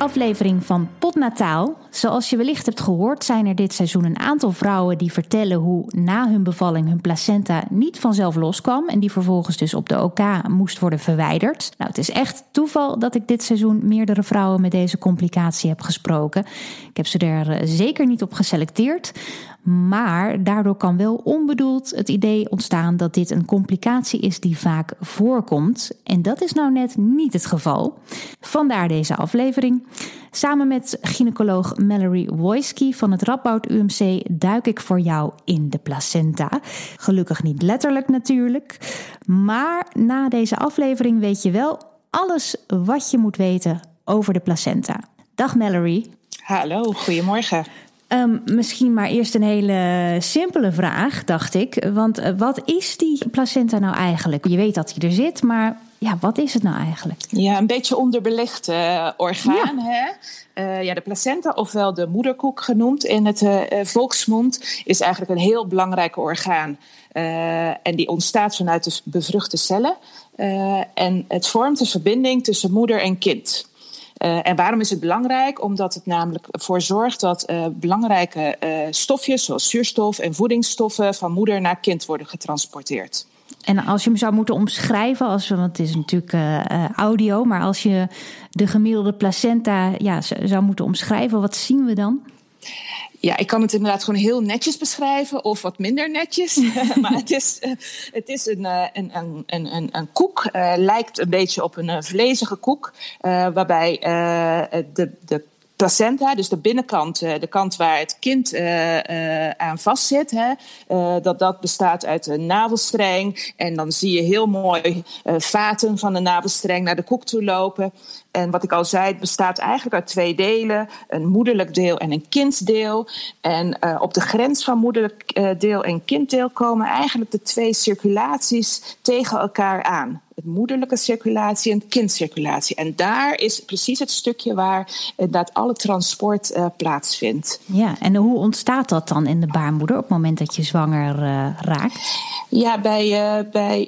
aflevering van Potnataal. Zoals je wellicht hebt gehoord, zijn er dit seizoen een aantal vrouwen die vertellen hoe na hun bevalling hun placenta niet vanzelf loskwam en die vervolgens dus op de OK moest worden verwijderd. Nou, het is echt toeval dat ik dit seizoen meerdere vrouwen met deze complicatie heb gesproken. Ik heb ze er eh, zeker niet op geselecteerd. Maar daardoor kan wel onbedoeld het idee ontstaan dat dit een complicatie is die vaak voorkomt. En dat is nou net niet het geval. Vandaar deze aflevering. Samen met gynaecoloog Mallory Wojski van het Radboud UMC duik ik voor jou in de placenta. Gelukkig niet letterlijk natuurlijk. Maar na deze aflevering weet je wel alles wat je moet weten over de placenta. Dag Mallory. Hallo, goedemorgen. Ehm, misschien maar eerst een hele simpele vraag, dacht ik. Want eh, wat is die placenta nou eigenlijk? Je weet dat hij er zit, maar ja, wat is het nou eigenlijk? Ja, een beetje onderbelegd uh, orgaan. Ja. Hè? Uh, ja, de placenta, ofwel de moederkoek genoemd in het uh, volksmond, is eigenlijk een heel belangrijk orgaan. en die ontstaat vanuit de bevruchte cellen. en het vormt een verbinding tussen moeder en kind. Uh, en waarom is het belangrijk? Omdat het namelijk ervoor zorgt dat uh, belangrijke uh, stofjes, zoals zuurstof en voedingsstoffen, van moeder naar kind worden getransporteerd. En als je hem zou moeten omschrijven, als, want het is natuurlijk audio, maar als je de gemiddelde placenta ja, zou moeten omschrijven, wat zien we dan? Ja, ik kan het inderdaad gewoon heel netjes beschrijven of wat minder netjes. maar het is, uh, het is een, uh, een, een, een, een koek, uh, lijkt een beetje op een vlezige koek, waarbij de, de placenta, dus de binnenkant, de kant waar het kind aan vastzit, hè, dat dat bestaat uit een navelstreng. En dan zie je heel mooi vaten van de navelstreng naar de koek toe lopen. En wat ik al zei, het bestaat eigenlijk uit twee delen: een moederlijk deel en een kinddeel. En op de grens van moederlijk deel en kinddeel komen eigenlijk de twee circulaties tegen elkaar aan. Moederlijke circulatie en kindcirculatie. En daar is precies het stukje waar inderdaad alle transport uh, plaatsvindt. Ja, en hoe ontstaat dat dan in de baarmoeder op het moment dat je zwanger raakt? Ja, bij, bij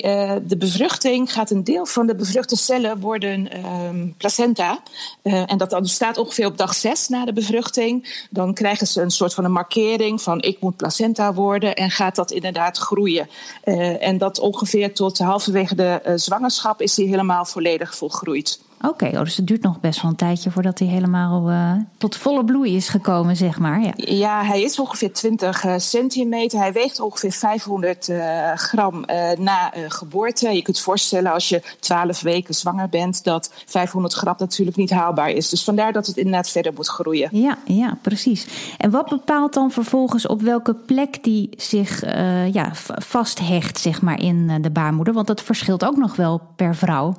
de bevruchting gaat een deel van de bevruchte cellen worden ehm, placenta. Uh, en dat ontstaat ongeveer op dag 6 na de bevruchting. Dan krijgen ze een soort van een markering van ik moet placenta worden. En gaat dat inderdaad groeien. En dat ongeveer tot halverwege de zwangerschap is die helemaal volledig volgroeid. Oké, okay, oh, dus het duurt nog best wel een tijdje voordat hij helemaal uh, tot volle bloei is gekomen, zeg maar. Ja, ja hij is ongeveer 20 uh, centimeter. Hij weegt ongeveer 500 uh, gram na geboorte. Je kunt voorstellen als je 12 weken zwanger bent, dat 500 gram natuurlijk niet haalbaar is. Dus vandaar dat het inderdaad verder moet groeien. Ja, ja precies. En wat bepaalt dan vervolgens op welke plek die zich ja, vasthecht, zeg maar, in de baarmoeder? Want dat verschilt ook nog wel per vrouw.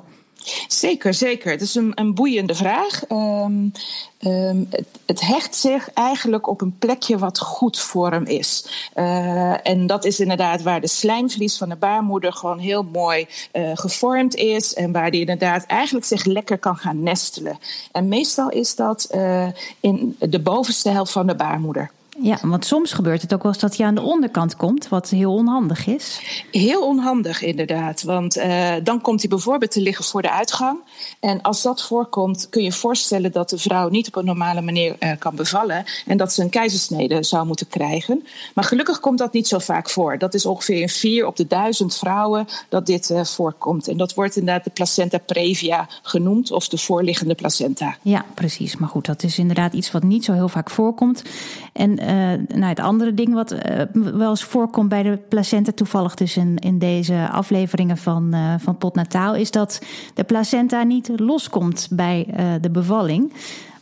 Zeker, zeker. Het is een, boeiende vraag. Um, um, het, hecht zich eigenlijk op een plekje wat goed voor hem is. Uh, en dat is inderdaad waar de slijmvlies van de baarmoeder gewoon heel mooi uh, gevormd is. En waar die inderdaad eigenlijk zich lekker kan gaan nestelen. En meestal is dat uh, in de bovenste helft van de baarmoeder. Ja, want soms gebeurt het ook wel eens dat hij aan de onderkant komt, wat heel onhandig is. Heel onhandig, inderdaad. Want uh, dan komt hij bijvoorbeeld te liggen voor de uitgang. En als dat voorkomt, kun je voorstellen dat de vrouw niet op een normale manier uh, kan bevallen. En dat ze een keizersnede zou moeten krijgen. Maar gelukkig komt dat niet zo vaak voor. Dat is ongeveer in vier op de duizend vrouwen dat dit uh, voorkomt. En dat wordt inderdaad de placenta previa genoemd, of de voorliggende placenta. Ja, precies. Maar goed, dat is inderdaad iets wat niet zo heel vaak voorkomt. En nou, het andere ding wat uh, wel eens voorkomt bij de placenta, toevallig dus in, in deze afleveringen van, uh, van Potnataal, is dat de placenta niet loskomt bij de bevalling.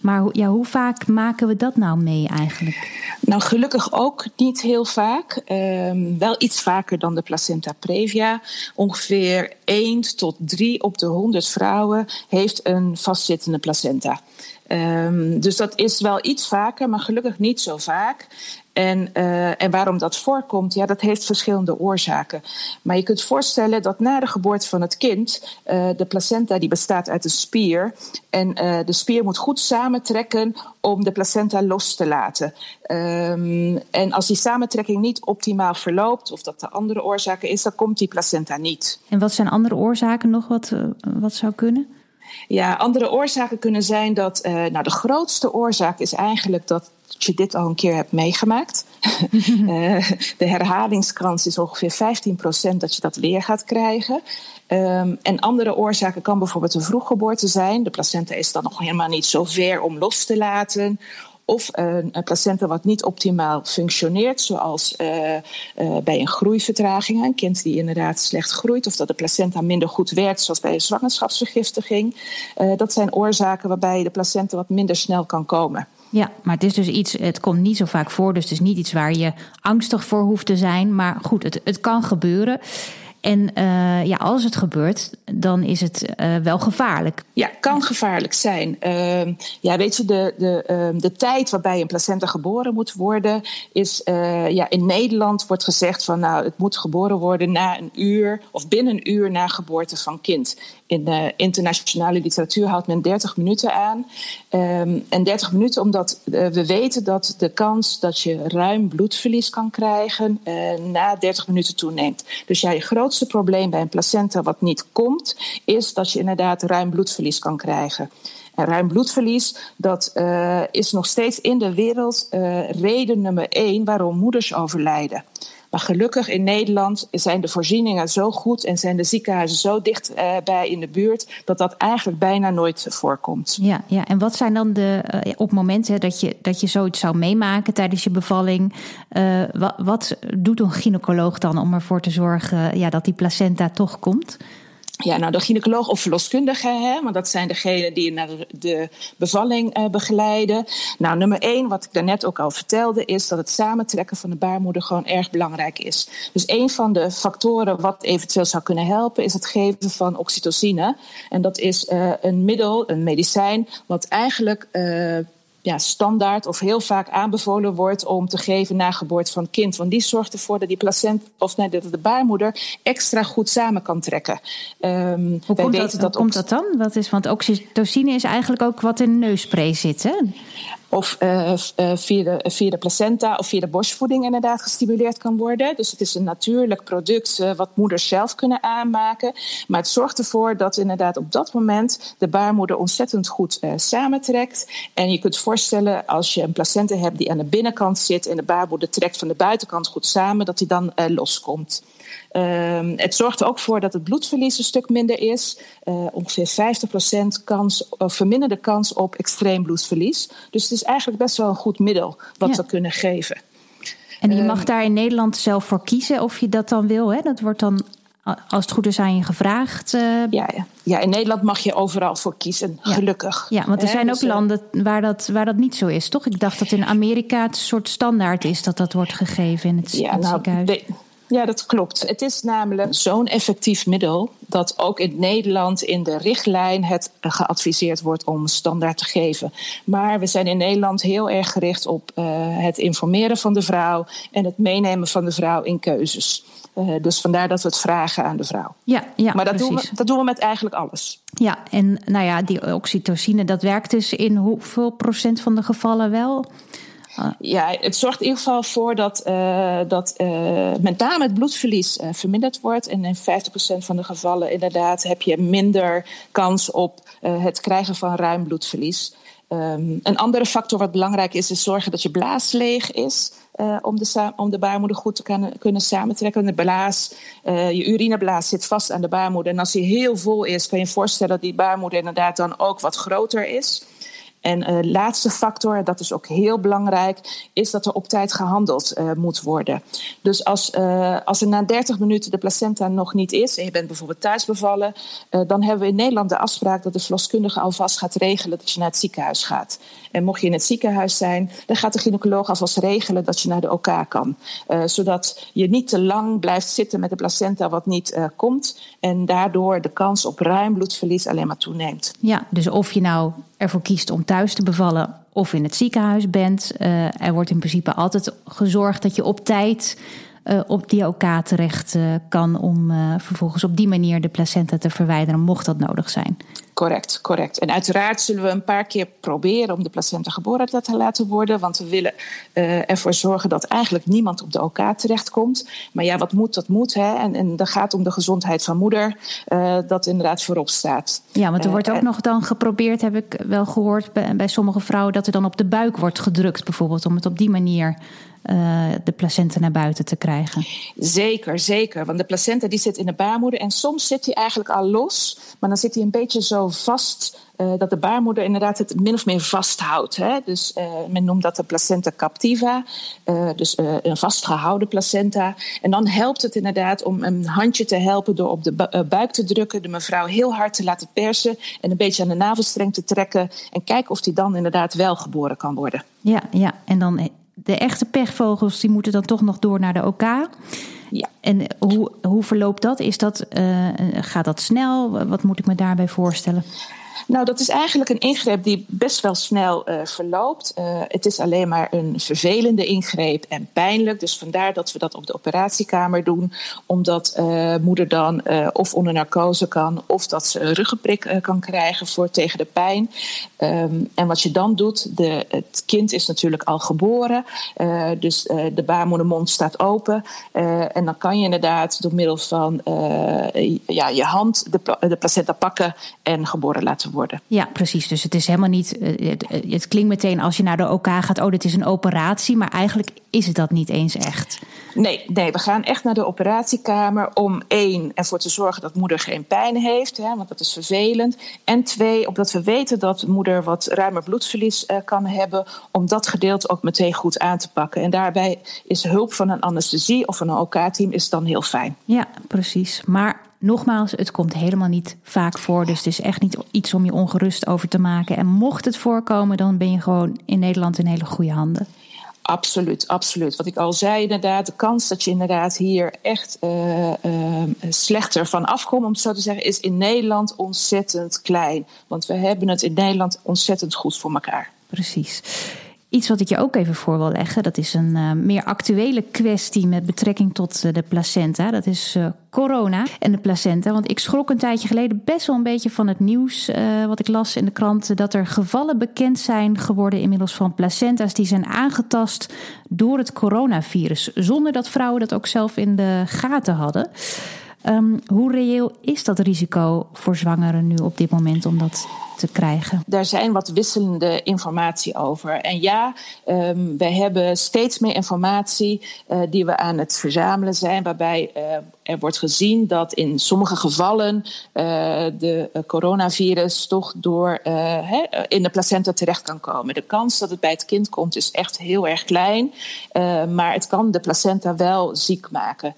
Maar ja, hoe vaak maken we dat nou mee eigenlijk? Nou, gelukkig ook niet heel vaak. Um, wel iets vaker dan de placenta previa. Ongeveer 1 tot 3 op de 100 vrouwen heeft een vastzittende placenta. Um, dus dat is wel iets vaker, maar gelukkig niet zo vaak. En, uh, en waarom dat voorkomt, ja, dat heeft verschillende oorzaken. Maar je kunt voorstellen dat na de geboorte van het kind, uh, de placenta die bestaat uit een spier. En uh, de spier moet goed samentrekken om de placenta los te laten. Um, en als die samentrekking niet optimaal verloopt, of dat de andere oorzaken is, dan komt die placenta niet. En wat zijn andere oorzaken nog wat, wat zou kunnen? Ja, andere oorzaken kunnen zijn dat. Uh, nou, de grootste oorzaak is eigenlijk dat je dit al een keer hebt meegemaakt. uh, de herhalingskans is ongeveer 15% dat je dat weer gaat krijgen. Um, en andere oorzaken kan bijvoorbeeld een vroeggeboorte zijn. De placenta is dan nog helemaal niet zo ver om los te laten. Of een, een placenta wat niet optimaal functioneert, zoals uh, uh, bij een groeivertraging. Een kind die inderdaad slecht groeit, of dat de placenta minder goed werkt, zoals bij een zwangerschapsvergiftiging. Uh, dat zijn oorzaken waarbij de placenta wat minder snel kan komen. Ja, maar het is dus iets, het komt niet zo vaak voor, dus het is niet iets waar je angstig voor hoeft te zijn. Maar goed, het, het kan gebeuren. En uh, ja, als het gebeurt, dan is het uh, wel gevaarlijk. Ja, kan gevaarlijk zijn. Uh, ja, weet je, de, de, ehm, de tijd waarbij een placenta geboren moet worden, is uh, ja, in Nederland wordt gezegd van nou, het moet geboren worden na een uur of binnen een uur na geboorte van kind. In de internationale literatuur houdt men 30 minuten aan. Um, en 30 minuten omdat we weten dat de kans dat je ruim bloedverlies kan krijgen na 30 minuten toeneemt. Dus groot grootste probleem bij een placenta wat niet komt, is dat je inderdaad ruim bloedverlies kan krijgen. En ruim bloedverlies, dat is nog steeds in de wereld reden nummer één waarom moeders overlijden. Maar gelukkig in Nederland zijn de voorzieningen zo goed en zijn de ziekenhuizen zo dicht uh, bij in de buurt dat dat eigenlijk bijna nooit voorkomt. Ja, ja. en wat zijn dan de uh, op momenten dat je, dat je zoiets zou meemaken tijdens je bevalling? Uh, wat, wat doet een gynaecoloog dan om ervoor te zorgen ja, dat die placenta toch komt? Ja, nou, de gynaecoloog of verloskundige, hè, want dat zijn degenen die naar de, bevalling uh, begeleiden. Nou, nummer één, wat ik daarnet ook al vertelde, is dat het samentrekken van de baarmoeder gewoon erg belangrijk is. Dus een van de factoren wat eventueel zou kunnen helpen, is het geven van oxytocine. En dat is uh, een middel, een medicijn, wat eigenlijk. Uh, ja, standaard of heel vaak aanbevolen wordt om te geven na geboorte van het kind. Want die zorgt ervoor dat die placenta of nee, dat de baarmoeder extra goed samen kan trekken. Um, hoe komt, dat, dat, komt dat dan? Wat is, want oxytocine is eigenlijk ook wat in de neusspray zit, hè? Of uh, via, de, via de placenta of via de borstvoeding inderdaad gestimuleerd kan worden. Dus het is een natuurlijk product uh, wat moeders zelf kunnen aanmaken. Maar het zorgt ervoor dat inderdaad op dat moment de baarmoeder ontzettend goed uh, samentrekt. En je kunt voorstellen als je een placenta hebt die aan de binnenkant zit en de baarmoeder trekt van de buitenkant goed samen, dat die dan loskomt. Um, het zorgt er ook voor dat het bloedverlies een stuk minder is. Ongeveer 50% kans, verminderde kans op extreem bloedverlies. Dus het is eigenlijk best wel een goed middel wat ja. we kunnen geven. En je mag um, daar in Nederland zelf voor kiezen of je dat dan wil. Hè? Dat wordt dan, als het goed is, aan je gevraagd. Uh... Ja, ja. ja, in Nederland mag je overal voor kiezen, ja. gelukkig. Ja, want er zijn ook dus, landen waar dat, waar dat niet zo is, toch? Ik dacht dat in Amerika het soort standaard is dat dat wordt gegeven in het, ja, het nou, ziekenhuis. De, ja, dat klopt. Het is namelijk zo'n effectief middel dat ook in Nederland in de richtlijn het geadviseerd wordt om standaard te geven. Maar we zijn in Nederland heel erg gericht op uh, het informeren van de vrouw en het meenemen van de vrouw in keuzes. Uh, dus vandaar dat we het vragen aan de vrouw. Ja, ja maar dat precies. doen, we, dat doen we met eigenlijk alles. Ja, en nou ja, die oxytocine, dat werkt dus in hoeveel procent van de gevallen wel? Ja, het zorgt in ieder geval voor dat, uh, dat uh, met name het bloedverlies uh, verminderd wordt. En in 50% van de gevallen inderdaad heb je minder kans op het krijgen van ruim bloedverlies. Um, een andere factor wat belangrijk is, is zorgen dat je blaas leeg is. Om, de om de baarmoeder goed te kunnen, kunnen samentrekken. De blaas, je urineblaas zit vast aan de baarmoeder. En als die heel vol is, kan je je voorstellen dat die baarmoeder inderdaad dan ook wat groter is. En uh, laatste factor, dat is ook heel belangrijk, is dat er op tijd gehandeld uh, moet worden. Dus als, uh, als er na 30 minuten de placenta nog niet is, en je bent bijvoorbeeld thuis bevallen, dan hebben we in Nederland de afspraak dat de verloskundige alvast gaat regelen dat je naar het ziekenhuis gaat. En mocht je in het ziekenhuis zijn, dan gaat de gynaecoloog alvast regelen dat je naar de OK kan. zodat je niet te lang blijft zitten met de placenta wat niet komt. En daardoor de kans op ruim bloedverlies alleen maar toeneemt. Ja, dus of je nou ervoor kiest om thuis te bevallen of in het ziekenhuis bent. Uh, er wordt in principe altijd gezorgd dat je op tijd uh, op die OK terecht uh, kan om vervolgens op die manier de placenta te verwijderen, mocht dat nodig zijn. Correct, correct. En uiteraard zullen we een paar keer proberen om de placenta geboren te laten worden. Want we willen ervoor zorgen dat eigenlijk niemand op de OK terechtkomt. Maar ja, wat moet, dat moet. Hè? En, en dat gaat om de gezondheid van moeder, dat inderdaad voorop staat. Ja, want er wordt ook nog dan geprobeerd, heb ik wel gehoord bij, bij sommige vrouwen, dat er dan op de buik wordt gedrukt, bijvoorbeeld, om het op die manier uh, de placenta naar buiten te krijgen. Zeker, zeker. Want de placenta die zit in de baarmoeder en soms zit hij eigenlijk al los, maar dan zit hij een beetje zo vast uh, dat de baarmoeder inderdaad het min of meer vasthoudt. Hè? Dus uh, men noemt dat de placenta captiva, dus een vastgehouden placenta. En dan helpt het inderdaad om een handje te helpen door op de buik te drukken, de mevrouw heel hard te laten persen en een beetje aan de navelstreng te trekken en kijken of die dan inderdaad wel geboren kan worden. Ja, ja. en dan de echte pechvogels die moeten dan toch nog door naar de OK. Ja. En hoe, hoe verloopt dat? Is dat uh, gaat dat snel? Wat moet ik me daarbij voorstellen? Nou, dat is eigenlijk een ingreep die best wel snel uh, verloopt. Uh, het is alleen maar een vervelende ingreep en pijnlijk. Dus vandaar dat we dat op de operatiekamer doen. Omdat uh, moeder dan of onder narcose kan, of dat ze een ruggenprik kan krijgen voor tegen de pijn. Um, en wat je dan doet, de, het kind is natuurlijk al geboren. dus de baarmoedermond staat open. en dan kan je inderdaad door middel van ja, je hand de, de placenta pakken en geboren laten worden. Ja, precies. Dus het is helemaal niet. Eh, het, het, klinkt meteen als je naar de OK gaat, oh, dit is een operatie. Maar eigenlijk is het dat niet eens echt. Nee, nee, we gaan echt naar de operatiekamer om één, ervoor te zorgen dat moeder geen pijn heeft, hè, want dat is vervelend. En twee, omdat we weten dat moeder wat ruimer bloedverlies uh, kan hebben, om dat gedeelte ook meteen goed aan te pakken. En daarbij is hulp van een anesthesie of van een OK-team is dan heel fijn. Ja, precies. Maar nogmaals, het komt helemaal niet vaak voor. Dus het is echt niet iets om je ongerust over te maken. En mocht het voorkomen, dan ben je gewoon in Nederland in hele goede handen. Absoluut, absoluut. Wat ik al zei, inderdaad, de kans dat je inderdaad hier echt uh, uh, slechter van afkomt, om het zo te zeggen, is in Nederland ontzettend klein. Want we hebben het in Nederland ontzettend goed voor elkaar. Precies. Iets wat ik je ook even voor wil leggen, dat is een uh, meer actuele kwestie met betrekking tot uh, de placenta. Dat is uh, corona en de placenta. Want ik schrok een tijdje geleden best wel een beetje van het nieuws wat ik las in de kranten. Dat er gevallen bekend zijn geworden inmiddels van placenta's die zijn aangetast door het coronavirus. Zonder dat vrouwen dat ook zelf in de gaten hadden. Um, hoe reëel is dat risico voor zwangeren nu op dit moment om dat te krijgen? Daar zijn wat wisselende informatie over. En ja, um, wij hebben steeds meer informatie uh, die we aan het verzamelen zijn, waarbij uh, er wordt gezien dat in sommige gevallen uh, de coronavirus toch door he, in de placenta terecht kan komen. De kans dat het bij het kind komt is echt heel erg klein, maar het kan de placenta wel ziek maken.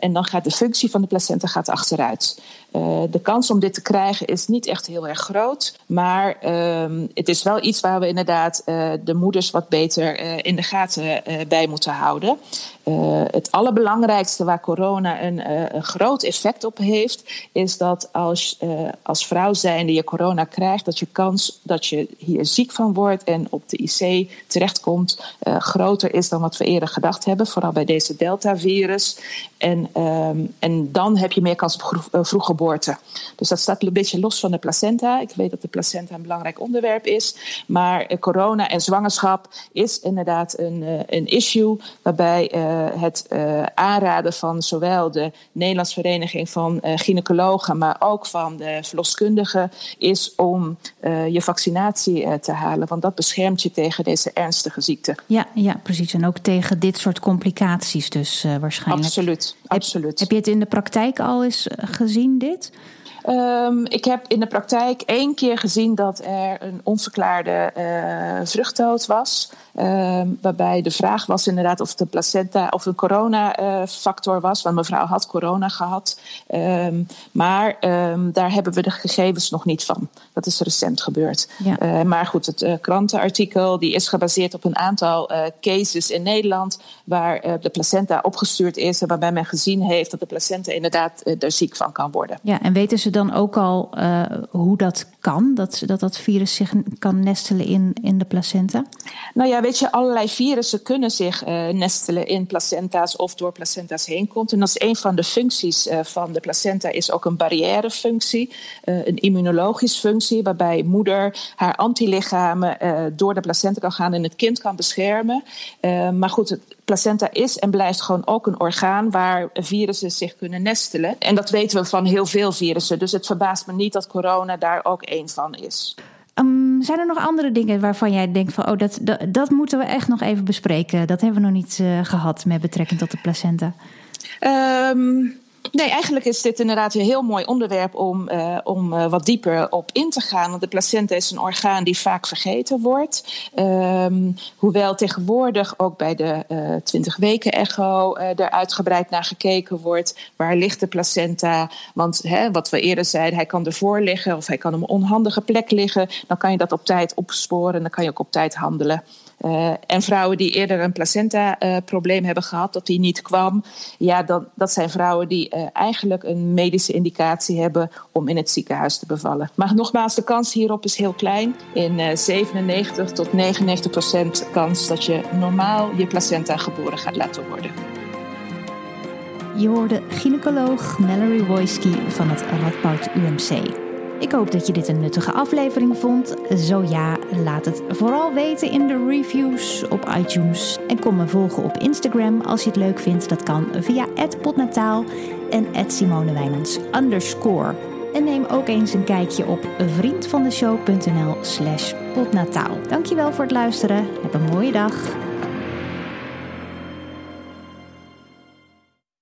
en dan gaat de functie van de placenta gaat achteruit. De kans om dit te krijgen is niet echt heel erg groot. Maar uh, het is wel iets waar we inderdaad de moeders wat beter in de gaten bij moeten houden. Het allerbelangrijkste waar corona een, een, groot effect op heeft, is dat als, als vrouw zijnde je corona krijgt, dat je kans dat je hier ziek van wordt en op de IC terechtkomt groter is dan wat we eerder gedacht hebben. Vooral bij deze Delta-virus. En, um, en dan heb je meer kans op vroeg geboorte. Dus dat staat een beetje los van de placenta. Ik weet dat de placenta een belangrijk onderwerp is. Maar uh, corona en zwangerschap is inderdaad een, uh, een issue. Waarbij uh, het aanraden van zowel de Nederlandse Vereniging van Gynaecologen. maar ook van de verloskundigen is om je vaccinatie te halen. Want dat beschermt je tegen deze ernstige ziekte. Ja, ja, precies. En ook tegen dit soort complicaties, dus waarschijnlijk. Absoluut. absoluut. Heb, heb je het in de praktijk al eens gezien, dit? Um, ik heb in de praktijk één keer gezien dat er een onverklaarde uh, vruchtdood was. Um, waarbij de vraag was inderdaad of de placenta of een coronafactor uh, was. Want mevrouw had corona gehad. Um, maar daar hebben we de gegevens nog niet van. Dat is recent gebeurd. Ja. Uh, maar goed, het uh, krantenartikel die is gebaseerd op een aantal cases in Nederland. Waar de placenta opgestuurd is. En waarbij men gezien heeft dat de placenta inderdaad er ziek van kan worden. Ja, en weten ze dan ook al uh, hoe dat kan? Dat, dat dat virus zich kan nestelen in, in de placenta? Nou ja, weet je, allerlei virussen kunnen zich uh, nestelen in placenta's of door placenta's heen komt. En dat is een van de functies uh, van de placenta, is ook een barrièrefunctie, een immunologische functie, waarbij moeder haar antilichamen door de placenta kan gaan en het kind kan beschermen. maar goed, het placenta is en blijft gewoon ook een orgaan waar virussen zich kunnen nestelen. En dat weten we van heel veel virussen. Dus het verbaast me niet dat corona daar ook één van is. Um, zijn er nog andere dingen waarvan jij denkt van, oh, dat, dat, dat moeten we echt nog even bespreken? Dat hebben we nog niet uh, gehad met betrekking tot de placenta. Um, Nee, eigenlijk is dit inderdaad een heel mooi onderwerp om, uh, om uh, wat dieper op in te gaan. Want de placenta is een orgaan die vaak vergeten wordt. Um, hoewel tegenwoordig ook bij de uh, 20 weken echo er uitgebreid naar gekeken wordt. Waar ligt de placenta? Want hè, wat we eerder zeiden, hij kan ervoor liggen of hij kan op een onhandige plek liggen. Dan kan je dat op tijd opsporen en dan kan je ook op tijd handelen. Uh, en vrouwen die eerder een placenta-probleem hebben gehad, dat die niet kwam, ja, dat, dat zijn vrouwen die uh, eigenlijk een medische indicatie hebben om in het ziekenhuis te bevallen. Maar nogmaals, de kans hierop is heel klein. In 97 tot 99 procent kans dat je normaal je placenta geboren gaat laten worden. Je hoorde gynaecoloog Mallory Wojski van het Radboud UMC. Ik hoop dat je dit een nuttige aflevering vond. Zo ja, laat het vooral weten in de reviews op iTunes. En kom me volgen op Instagram als je het leuk vindt. Dat kan via @potnataal en @simonewijnands underscore. En neem ook eens een kijkje op vriendvandeshow.nl slash potnataal. Dankjewel voor het luisteren. Heb een mooie dag.